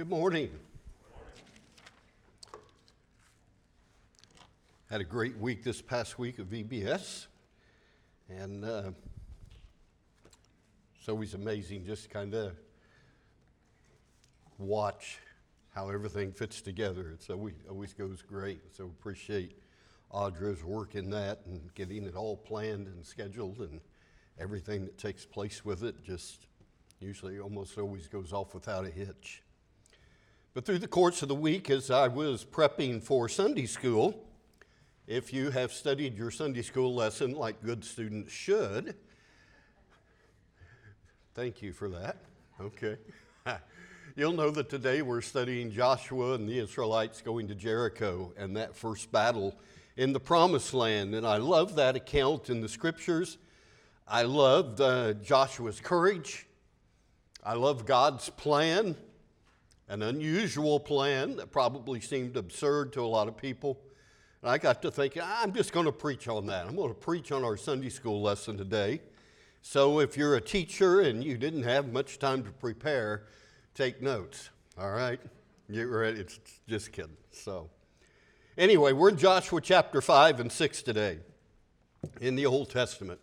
Good morning. Had a great week this past week of VBS, and uh, it's always amazing just kind of watch how everything fits together. It's always, always goes great. So appreciate Audra's work in that and getting it all planned and scheduled and everything that takes place with it. Just usually almost always goes off without a hitch. But through the course of the week, as I was prepping for Sunday school, if you have studied your Sunday school lesson like good students should, thank you for that. Okay. You'll know that today we're studying Joshua and the Israelites going to Jericho and that first battle in the promised land. And I love that account in the scriptures. I loved uh, Joshua's courage. I love God's plan, an unusual plan that probably seemed absurd to a lot of people. And I got to thinking, I'm just going to preach on that. I'm going to preach on our Sunday school lesson today. So if you're a teacher and you didn't have much time to prepare, take notes. All right? Get ready. It's just kidding. So, anyway, we're in Joshua chapter 5 and 6 today in the Old Testament.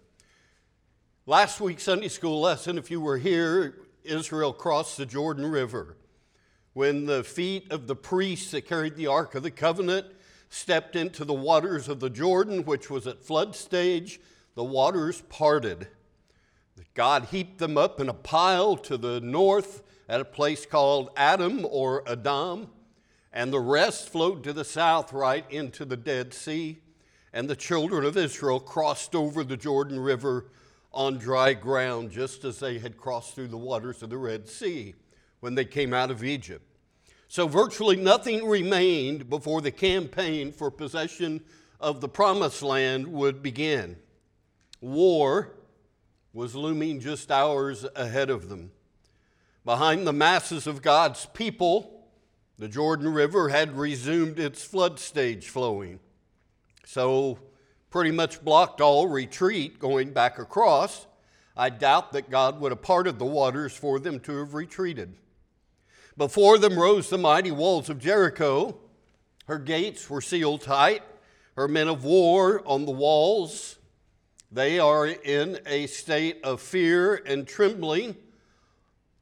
Last week's Sunday school lesson, if you were here, Israel crossed the Jordan River. When the feet of the priests that carried the Ark of the Covenant stepped into the waters of the Jordan, which was at flood stage, the waters parted. God heaped them up in a pile to the north at a place called Adam or Adam, and the rest flowed to the south right into the Dead Sea. And the children of Israel crossed over the Jordan River on dry ground, just as they had crossed through the waters of the Red Sea when they came out of Egypt. So, virtually nothing remained before the campaign for possession of the promised land would begin. War was looming just hours ahead of them. Behind the masses of God's people, the Jordan River had resumed its flood stage flowing. So, pretty much blocked all retreat going back across. I doubt that God would have parted the waters for them to have retreated. Before them rose the mighty walls of Jericho. Her gates were sealed tight, her men of war on the walls. They are in a state of fear and trembling,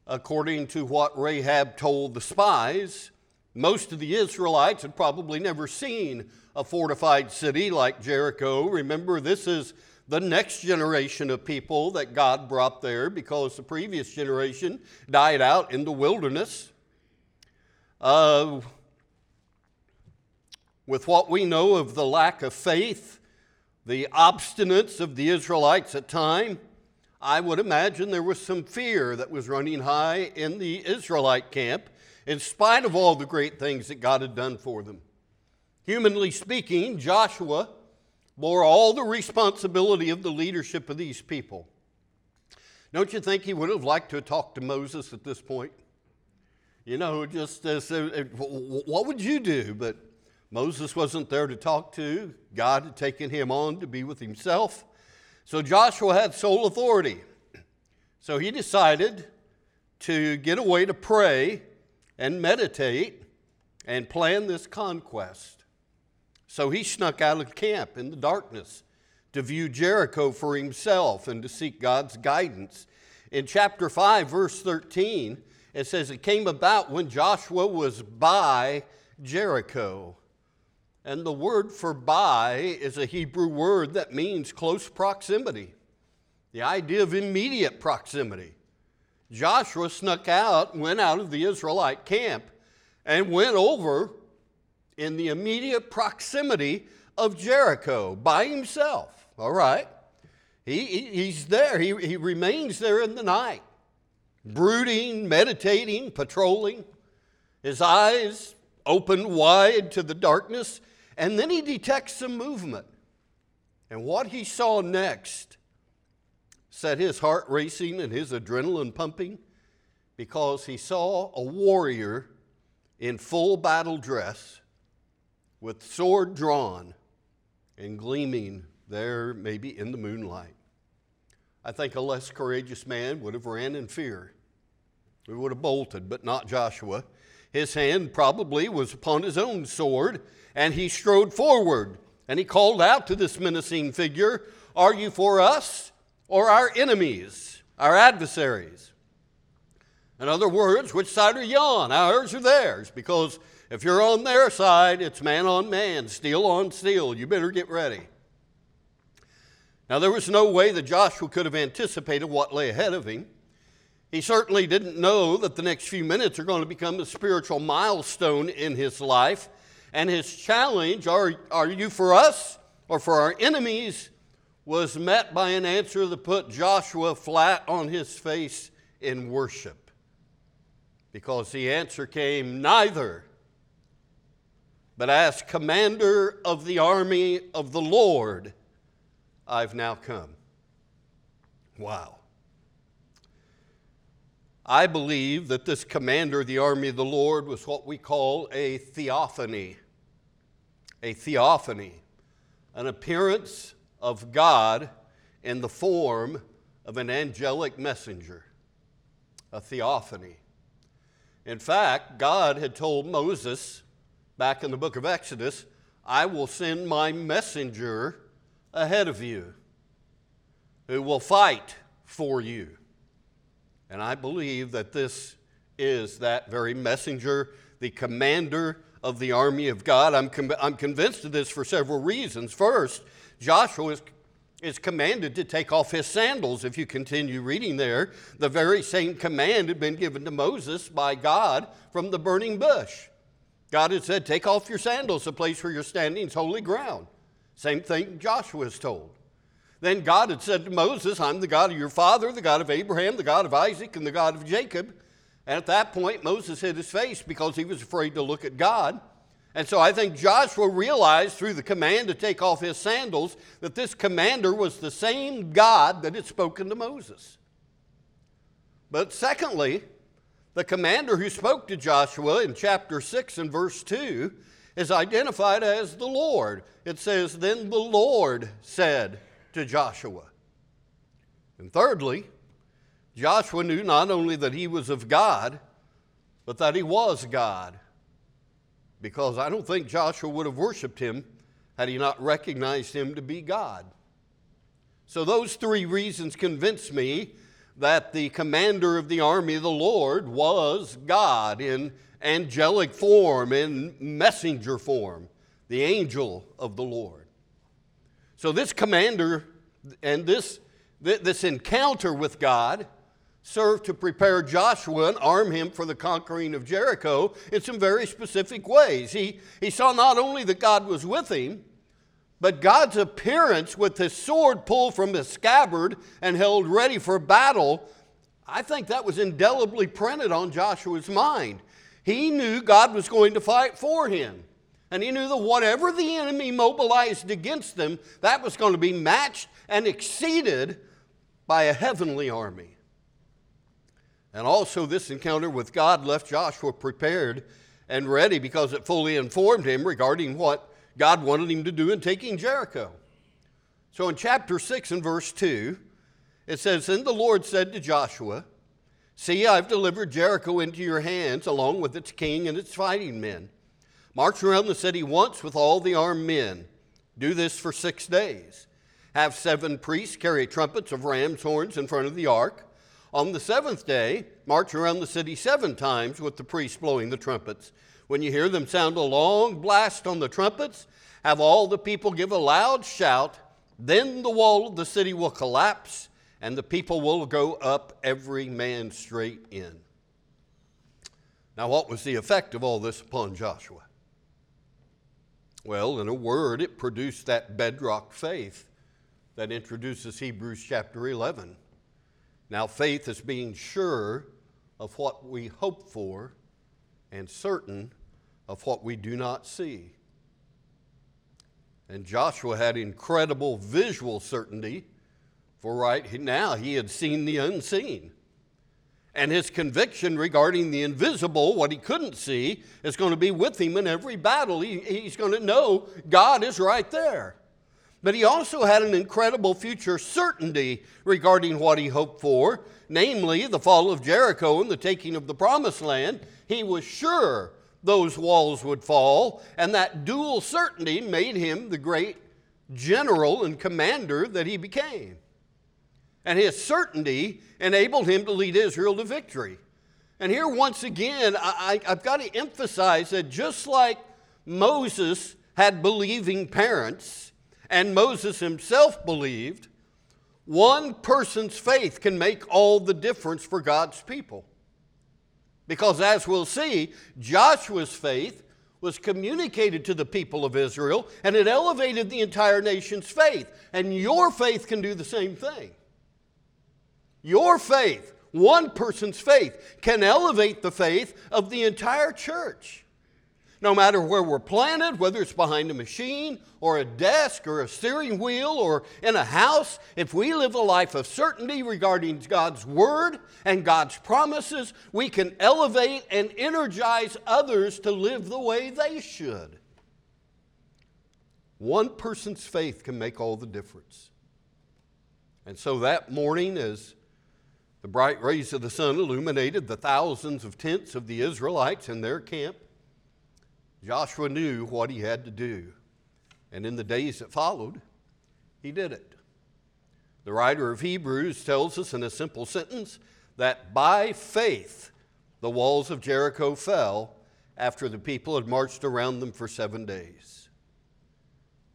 according to what Rahab told the spies. Most of the Israelites had probably never seen a fortified city like Jericho. Remember, this is the next generation of people that God brought there because the previous generation died out in the wilderness. Uh, with what we know of the lack of faith, the obstinance of the Israelites at time, I would imagine there was some fear that was running high in the Israelite camp in spite of all the great things that God had done for them. Humanly speaking, Joshua bore all the responsibility of the leadership of these people. Don't you think he would have liked to have talked to Moses at this point? You know, just as uh, what would you do? But Moses wasn't there to talk to. God had taken him on to be with himself. So Joshua had sole authority. So he decided to get away to pray and meditate and plan this conquest. So he snuck out of camp in the darkness to view Jericho for himself and to seek God's guidance. In chapter 5, verse 13, it says, It came about when Joshua was by Jericho. And the word for by is a Hebrew word that means close proximity, the idea of immediate proximity. Joshua snuck out, went out of the Israelite camp, and went over in the immediate proximity of Jericho by himself. All right? He, he's there, he, he remains there in the night, brooding, meditating, patrolling, his eyes open wide to the darkness, and then he detects some movement. And what he saw next set his heart racing and his adrenaline pumping because he saw a warrior in full battle dress with sword drawn and gleaming there, maybe in the moonlight. I think a less courageous man would have ran in fear. We would have bolted, but not Joshua. His hand probably was upon his own sword, and he strode forward, and he called out to this menacing figure, Are you for us or our enemies, our adversaries? In other words, which side are you on, ours or theirs? Because if you're on their side, it's man on man, steel on steel. You better get ready. Now, there was no way that Joshua could have anticipated what lay ahead of him. He certainly didn't know that the next few minutes are going to become a spiritual milestone in his life. And his challenge, are, are you for us or for our enemies, was met by an answer that put Joshua flat on his face in worship. Because the answer came, neither. But as commander of the army of the Lord, I've now come. Wow. I believe that this commander of the army of the Lord was what we call a theophany. A theophany, an appearance of God in the form of an angelic messenger. A theophany. In fact, God had told Moses back in the book of Exodus, I will send my messenger ahead of you who will fight for you. And I believe that this is that very messenger, the commander of the army of God. I'm, com- I'm convinced of this for several reasons. First, Joshua is, is commanded to take off his sandals. If you continue reading there, the very same command had been given to Moses by God from the burning bush. God had said, Take off your sandals, the place where you're standing is holy ground. Same thing Joshua is told. Then God had said to Moses, I'm the God of your father, the God of Abraham, the God of Isaac, and the God of Jacob. And at that point, Moses hid his face because he was afraid to look at God. And so I think Joshua realized through the command to take off his sandals that this commander was the same God that had spoken to Moses. But secondly, the commander who spoke to Joshua in chapter 6 and verse 2 is identified as the Lord. It says, Then the Lord said to Joshua. And thirdly, Joshua knew not only that he was of God, but that he was God. Because I don't think Joshua would have worshiped him had he not recognized him to be God. So, those three reasons convince me that the commander of the army of the Lord was God in angelic form, in messenger form, the angel of the Lord. So, this commander and this, this encounter with God served to prepare Joshua and arm him for the conquering of Jericho in some very specific ways. He, he saw not only that God was with him, but God's appearance with his sword pulled from his scabbard and held ready for battle, I think that was indelibly printed on Joshua's mind. He knew God was going to fight for him. And he knew that whatever the enemy mobilized against them, that was going to be matched and exceeded by a heavenly army. And also, this encounter with God left Joshua prepared and ready because it fully informed him regarding what God wanted him to do in taking Jericho. So, in chapter 6 and verse 2, it says, Then the Lord said to Joshua, See, I've delivered Jericho into your hands, along with its king and its fighting men. March around the city once with all the armed men. Do this for six days. Have seven priests carry trumpets of ram's horns in front of the ark. On the seventh day, march around the city seven times with the priests blowing the trumpets. When you hear them sound a long blast on the trumpets, have all the people give a loud shout. Then the wall of the city will collapse and the people will go up every man straight in. Now, what was the effect of all this upon Joshua? Well, in a word, it produced that bedrock faith that introduces Hebrews chapter 11. Now, faith is being sure of what we hope for and certain of what we do not see. And Joshua had incredible visual certainty for right now, he had seen the unseen. And his conviction regarding the invisible, what he couldn't see, is going to be with him in every battle. He, he's going to know God is right there. but he also had an incredible future certainty regarding what he hoped for, namely the fall of Jericho and the taking of the promised land. He was sure those walls would fall, and that dual certainty made him the great general and commander that he became. And his certainty enabled him to lead Israel to victory. And here, once again, I, have got to emphasize that just like Moses had believing parents, and Moses himself believed, one person's faith can make all the difference for God's people. Because as we'll see, Joshua's faith was communicated to the people of Israel and it elevated the entire nation's faith. And your faith can do the same thing. Your faith, one person's faith, can elevate the faith of the entire church. No matter where we're planted, whether it's behind a machine or a desk or a steering wheel or in a house, if we live a life of certainty regarding God's Word and God's promises, we can elevate and energize others to live the way they should. One person's faith can make all the difference. And so that morning, as the bright rays of the sun illuminated the thousands of tents of the Israelites in their camp, Joshua knew what he had to do, and in the days that followed, he did it. The writer of Hebrews tells us in a simple sentence that by faith the walls of Jericho fell after the people had marched around them for seven days.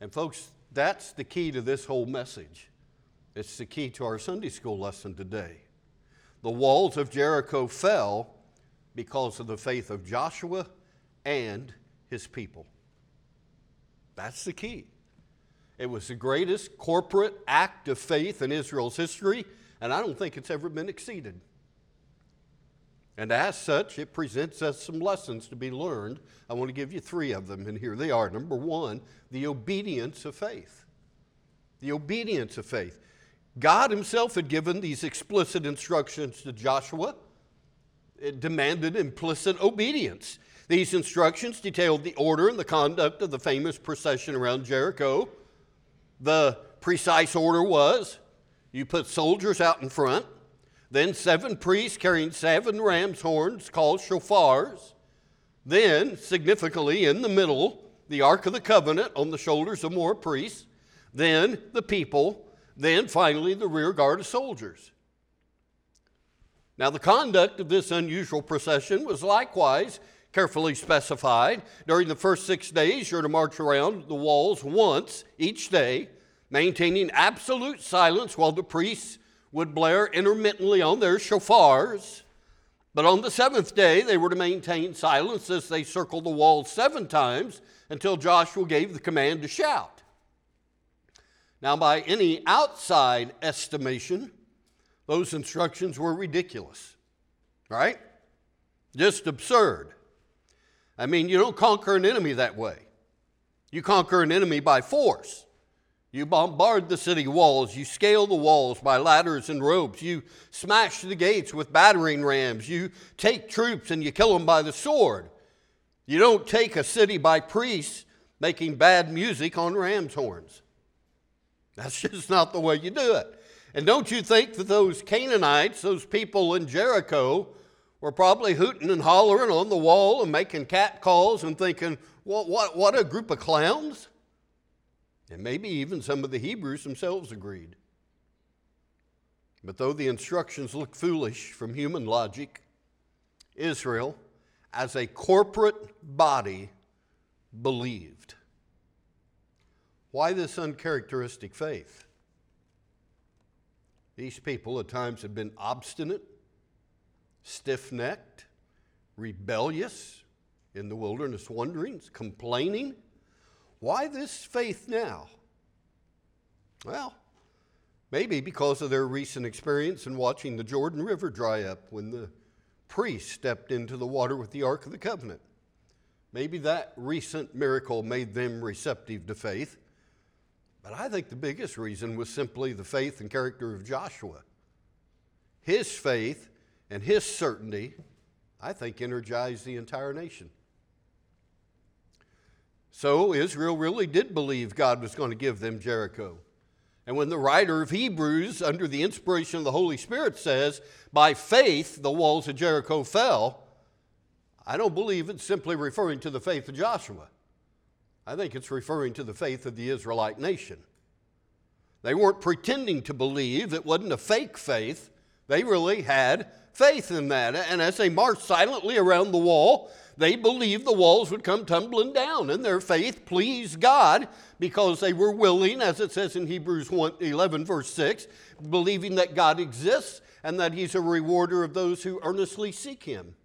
And, folks, that's the key to this whole message. It's the key to our Sunday school lesson today. The walls of Jericho fell because of the faith of Joshua and his people. That's the key. It was the greatest corporate act of faith in Israel's history, and I don't think it's ever been exceeded. And as such, it presents us some lessons to be learned. I want to give you three of them, and here they are. Number one, the obedience of faith. The obedience of faith. God Himself had given these explicit instructions to Joshua. It demanded implicit obedience. These instructions detailed the order and the conduct of the famous procession around Jericho. The precise order was you put soldiers out in front, then seven priests carrying seven ram's horns called shofars, then, significantly, in the middle, the Ark of the Covenant on the shoulders of more priests, then the people, then finally the rear guard of soldiers. Now, the conduct of this unusual procession was likewise carefully specified. During the first six days, you're to march around the walls once each day, maintaining absolute silence while the priests would blare intermittently on their shofars. But on the seventh day, they were to maintain silence as they circled the walls seven times until Joshua gave the command to shout. Now, by any outside estimation, those instructions were ridiculous, right? Just absurd. I mean, you don't conquer an enemy that way. You conquer an enemy by force. You bombard the city walls. You scale the walls by ladders and ropes. You smash the gates with battering rams. You take troops and you kill them by the sword. You don't take a city by priests making bad music on ram's horns. That's just not the way you do it. And don't you think that those Canaanites, those people in Jericho, were probably hooting and hollering on the wall and making cat calls and thinking, well, what, what a group of clowns. And maybe even some of the Hebrews themselves agreed. But though the instructions look foolish from human logic, Israel, as a corporate body, believed. Why this uncharacteristic faith? These people at times had been obstinate, stiff necked, rebellious in the wilderness wanderings, complaining. Why this faith now? Well, maybe because of their recent experience in watching the Jordan River dry up when the priest stepped into the water with the Ark of the Covenant. Maybe that recent miracle made them receptive to faith. But I think the biggest reason was simply the faith and character of Joshua. His faith and his certainty, I think, energized the entire nation. So Israel really did believe God was going to give them Jericho. And when the writer of Hebrews, under the inspiration of the Holy Spirit, says, By faith the walls of Jericho fell, I don't believe it's simply referring to the faith of Joshua. I think it's referring to the faith of the Israelite nation. They weren't pretending to believe, it wasn't a fake faith. They really had faith in that. And as they marched silently around the wall, they believed the walls would come tumbling down. And their faith pleased God because they were willing, as it says in Hebrews 1, 11, verse 6, believing that God exists and that He's a rewarder of those who earnestly seek Him.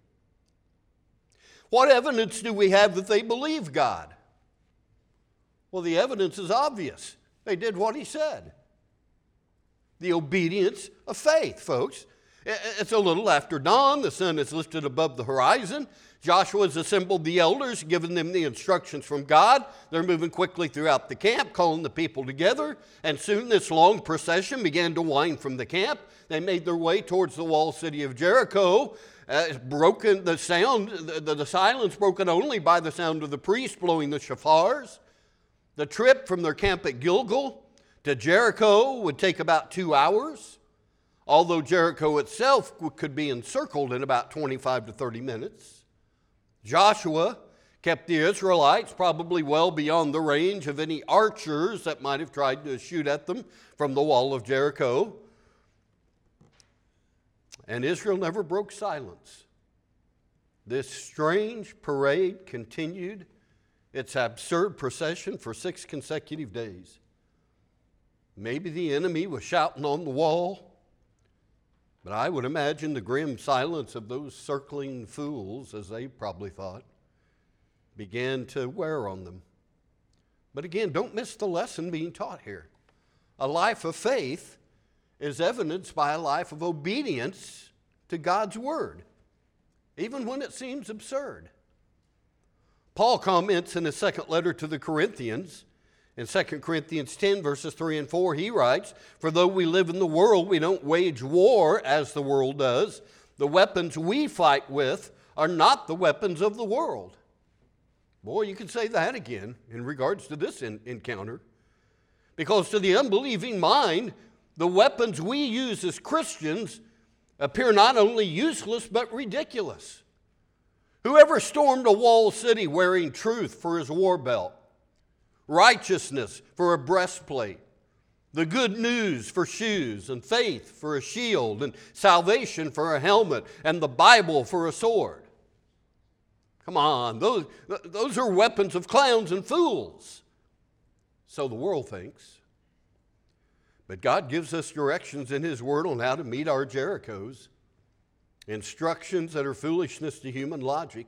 What evidence do we have that they believe God? Well, the evidence is obvious. They did what He said. The obedience of faith, folks. It's a little after dawn. The sun is lifted above the horizon. Joshua has assembled the elders, given them the instructions from God. They're moving quickly throughout the camp, calling the people together. And soon this long procession began to wind from the camp. They made their way towards the walled city of Jericho. Uh, broken, the sound, the, the silence broken only by the sound of the priest blowing the shofars. The trip from their camp at Gilgal to Jericho would take about two hours, although Jericho itself could be encircled in about 25 to 30 minutes. Joshua kept the Israelites probably well beyond the range of any archers that might have tried to shoot at them from the wall of Jericho. And Israel never broke silence. This strange parade continued its absurd procession for six consecutive days. Maybe the enemy was shouting on the wall. But I would imagine the grim silence of those circling fools, as they probably thought, began to wear on them. But again, don't miss the lesson being taught here. A life of faith is evidenced by a life of obedience to God's word, even when it seems absurd. Paul comments in his second letter to the Corinthians in 2 Corinthians 10, verses 3 and 4, he writes, For though we live in the world, we don't wage war as the world does. The weapons we fight with are not the weapons of the world. Boy, you could say that again in regards to this in- encounter. Because to the unbelieving mind, the weapons we use as Christians appear not only useless but ridiculous. Whoever stormed a walled city wearing truth for his war belt? righteousness for a breastplate, the good news for shoes, and faith for a shield, and salvation for a helmet, and the Bible for a sword. Come on, those, those are weapons of clowns and fools. So the world thinks. But God gives us directions in His Word on how to meet our Jerichos, instructions that are foolishness to human logic.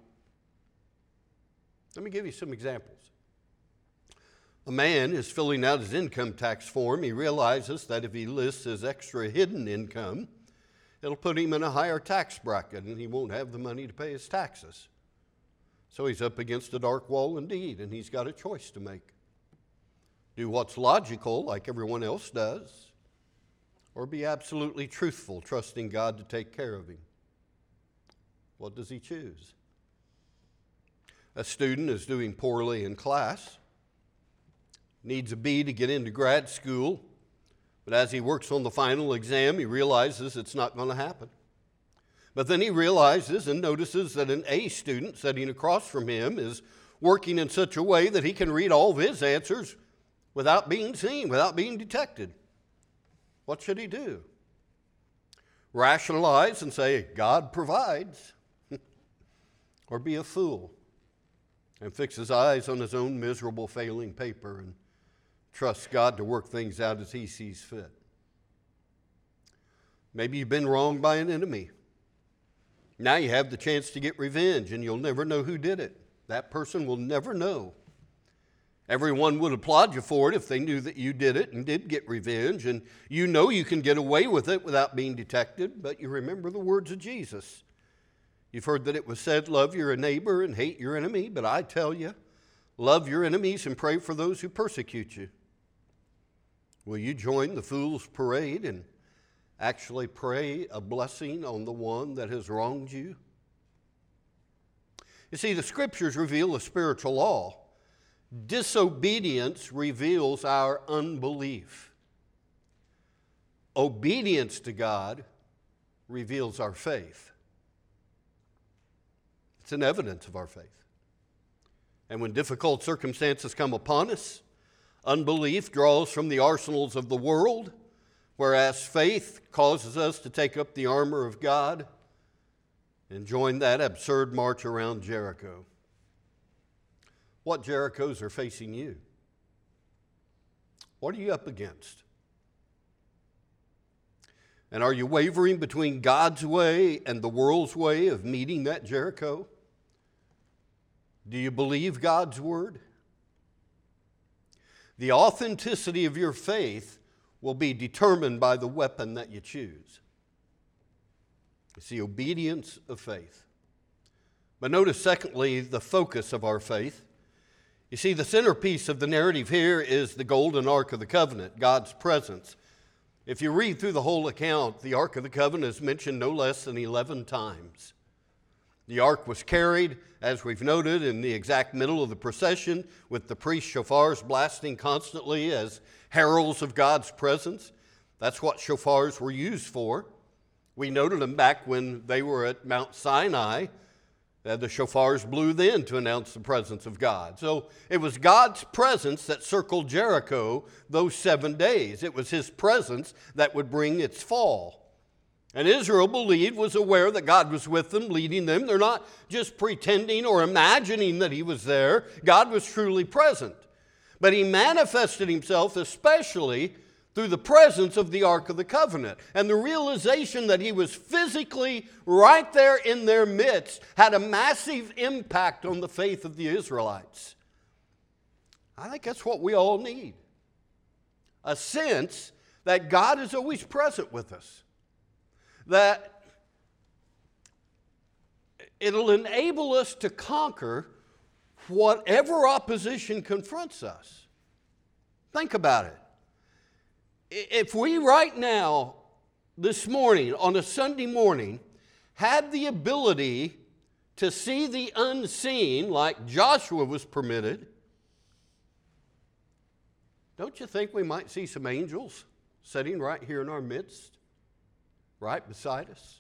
Let me give you some examples. A man is filling out his income tax form. He realizes that if he lists his extra hidden income, it'll put him in a higher tax bracket and he won't have the money to pay his taxes. So he's up against a dark wall indeed, and he's got a choice to make. Do what's logical, like everyone else does, or be absolutely truthful, trusting God to take care of him. What does he choose? A student is doing poorly in class needs a B to get into grad school, but as he works on the final exam, he realizes it's not going to happen. But then he realizes and notices that an A student sitting across from him is working in such a way that he can read all of his answers without being seen, without being detected. What should he do? Rationalize and say, God provides, or be a fool and fix his eyes on his own miserable, failing paper and trust God to work things out as He sees fit. Maybe you've been wronged by an enemy. Now you have the chance to get revenge, and you'll never know who did it. That person will never know. Everyone would applaud you for it if they knew that you did it and did get revenge, and you know you can get away with it without being detected, but you remember the words of Jesus. You've heard that it was said, Love your neighbor and hate your enemy, but I tell you, love your enemies and pray for those who persecute you. Will you join the fool's parade and actually pray a blessing on the one that has wronged you? You see, the scriptures reveal a spiritual law. Disobedience reveals our unbelief. Obedience to God reveals our faith. It's an evidence of our faith. And when difficult circumstances come upon us, unbelief draws from the arsenals of the world, whereas faith causes us to take up the armor of God and join that absurd march around Jericho. What Jerichos are facing you? What are you up against? And are you wavering between God's way and the world's way of meeting that Jericho? Do you believe God's word? The authenticity of your faith will be determined by the weapon that you choose. It's the obedience of faith. But notice, secondly, the focus of our faith. You see, the centerpiece of the narrative here is the golden ark of the covenant, God's presence. If you read through the whole account, the ark of the covenant is mentioned no less than 11 times. The ark was carried, as we've noted, in the exact middle of the procession with the priest shofars blasting constantly as heralds of God's presence. That's what shofars were used for. We noted them back when they were at Mount Sinai the shofars blew then to announce the presence of God. So it was God's presence that circled Jericho those seven days. It was his presence that would bring its fall. And Israel believed, was aware that God was with them, leading them. They're not just pretending or imagining that he was there, God was truly present. But he manifested himself especially through the presence of the Ark of the Covenant. And the realization that he was physically right there in their midst had a massive impact on the faith of the Israelites. I think that's what we all need a sense that God is always present with us, that it'll enable us to conquer whatever opposition confronts us. Think about it if we right now, this morning, on a Sunday morning, had the ability to see the unseen like Joshua was permitted, don't you think we might see some angels sitting right here in our midst, right beside us?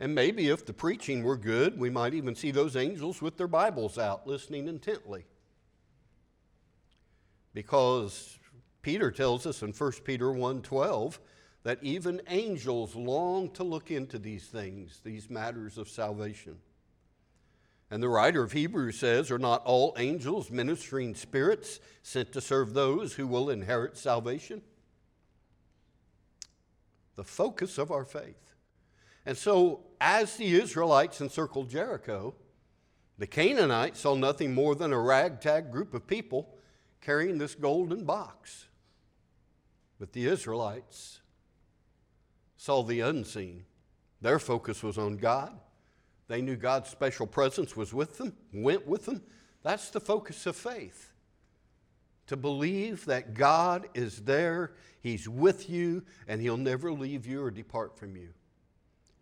And maybe if the preaching were good, we might even see those angels with their Bibles out, listening intently because Peter tells us in 1 Peter 1:12 that even angels long to look into these things, these matters of salvation. And the writer of Hebrews says, Are not all angels ministering spirits sent to serve those who will inherit salvation? The focus of our faith. And so, as the Israelites encircled Jericho, the Canaanites saw nothing more than a ragtag group of people carrying this golden box. But the Israelites saw the unseen. Their focus was on God. They knew God's special presence was with them, went with them. That's the focus of faith. To believe that God is there, He's with you, and He'll never leave you or depart from you.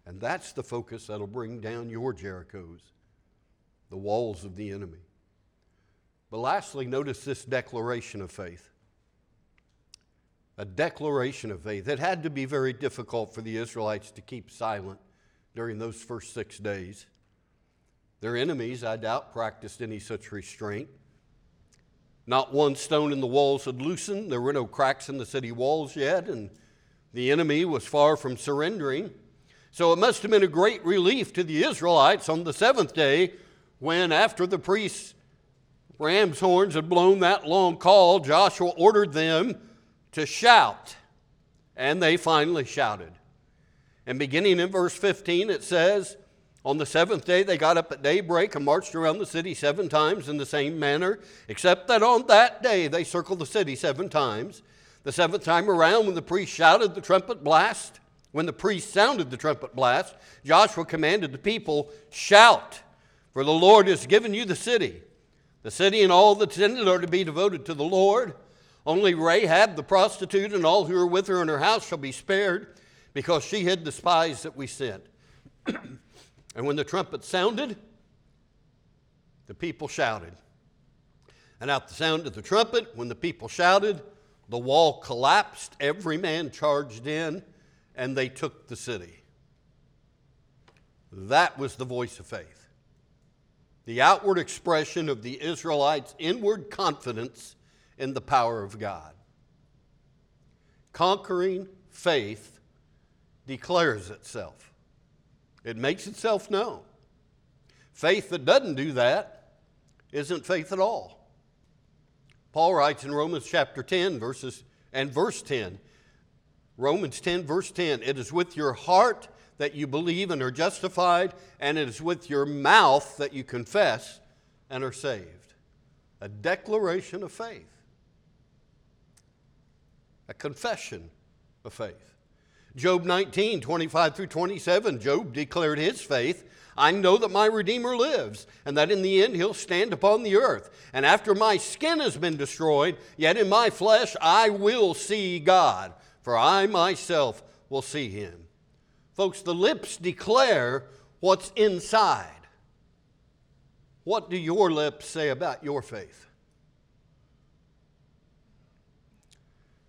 And that's the focus that'll bring down your Jerichos, the walls of the enemy. But lastly, notice this declaration of faith. A declaration of faith. It had to be very difficult for the Israelites to keep silent during those first six days. Their enemies, I doubt, practiced any such restraint. Not one stone in the walls had loosened. There were no cracks in the city walls yet, and the enemy was far from surrendering. So it must have been a great relief to the Israelites on the seventh day when, after the priests ram's horns had blown that long call, Joshua ordered them to shout. And they finally shouted. And beginning in verse 15, it says, On the seventh day they got up at daybreak and marched around the city seven times in the same manner, except that on that day they circled the city seven times. The seventh time around, when the priest shouted the trumpet blast, when the priest sounded the trumpet blast, Joshua commanded the people, Shout, for the Lord has given you the city. The city and all that's in it are to be devoted to the Lord. Only Rahab the prostitute and all who are with her in her house shall be spared, because she hid the spies that we sent. and when the trumpet sounded, the people shouted. And at the sound of the trumpet, when the people shouted, the wall collapsed, every man charged in, and they took the city. That was the voice of faith. The outward expression of the Israelites' inward confidence in the power of God. Conquering faith declares itself, it makes itself known. Faith that doesn't do that isn't faith at all. Paul writes in Romans chapter 10, verses and verse 10. Romans 10, verse 10 It is with your heart that you believe and are justified, and it is with your mouth that you confess and are saved. A declaration of faith, a confession of faith. Job 19, 25 through 27, Job declared his faith. I know that my Redeemer lives, and that in the end he'll stand upon the earth. And after my skin has been destroyed, yet in my flesh I will see God, for I myself will see him. Folks, the lips declare what's inside. What do your lips say about your faith?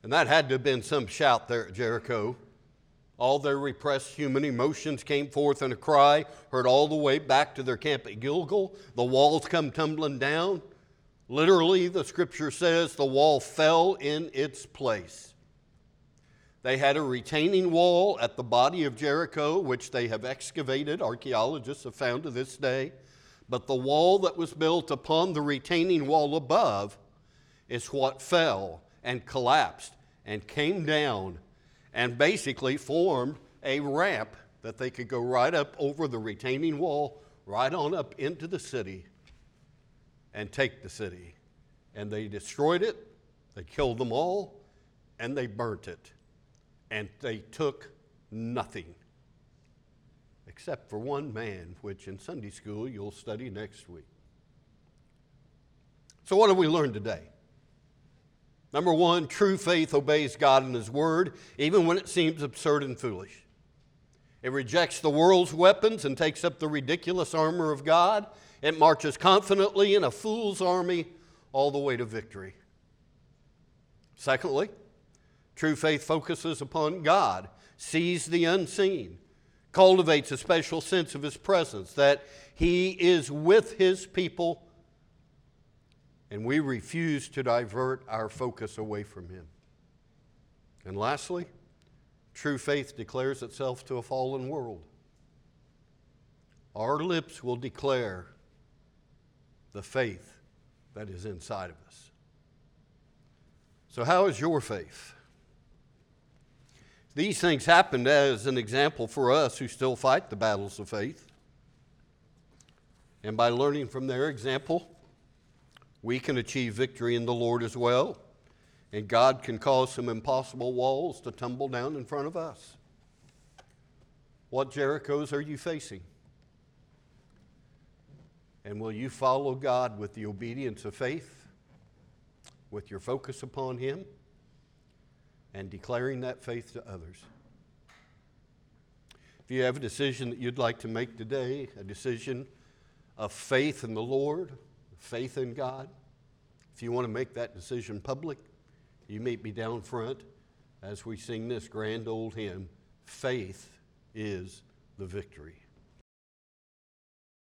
And that had to have been some shout there at Jericho. All their repressed human emotions came forth in a cry, heard all the way back to their camp at Gilgal. The walls come tumbling down. Literally, the scripture says the wall fell in its place. They had a retaining wall at the body of Jericho, which they have excavated, archaeologists have found to this day. But the wall that was built upon the retaining wall above is what fell and collapsed and came down and basically formed a ramp that they could go right up over the retaining wall, right on up into the city, and take the city. And they destroyed it, they killed them all, and they burnt it. And they took nothing except for one man, which in Sunday school you'll study next week. So, what have we learned today? Number one, true faith obeys God and His Word, even when it seems absurd and foolish. It rejects the world's weapons and takes up the ridiculous armor of God. It marches confidently in a fool's army all the way to victory. Secondly, true faith focuses upon God, sees the unseen, cultivates a special sense of His presence, that He is with His people and we refuse to divert our focus away from Him. And lastly, true faith declares itself to a fallen world. Our lips will declare the faith that is inside of us. So, how is your faith? These things happened as an example for us who still fight the battles of faith. And by learning from their example, we can achieve victory in the Lord as well. And God can cause some impossible walls to tumble down in front of us. What Jerichos are you facing? And will you follow God with the obedience of faith, with your focus upon Him, and declaring that faith to others? If you have a decision that you'd like to make today, a decision of faith in the Lord, faith in God. If you want to make that decision public, you meet me down front as we sing this grand old hymn Faith is the Victory.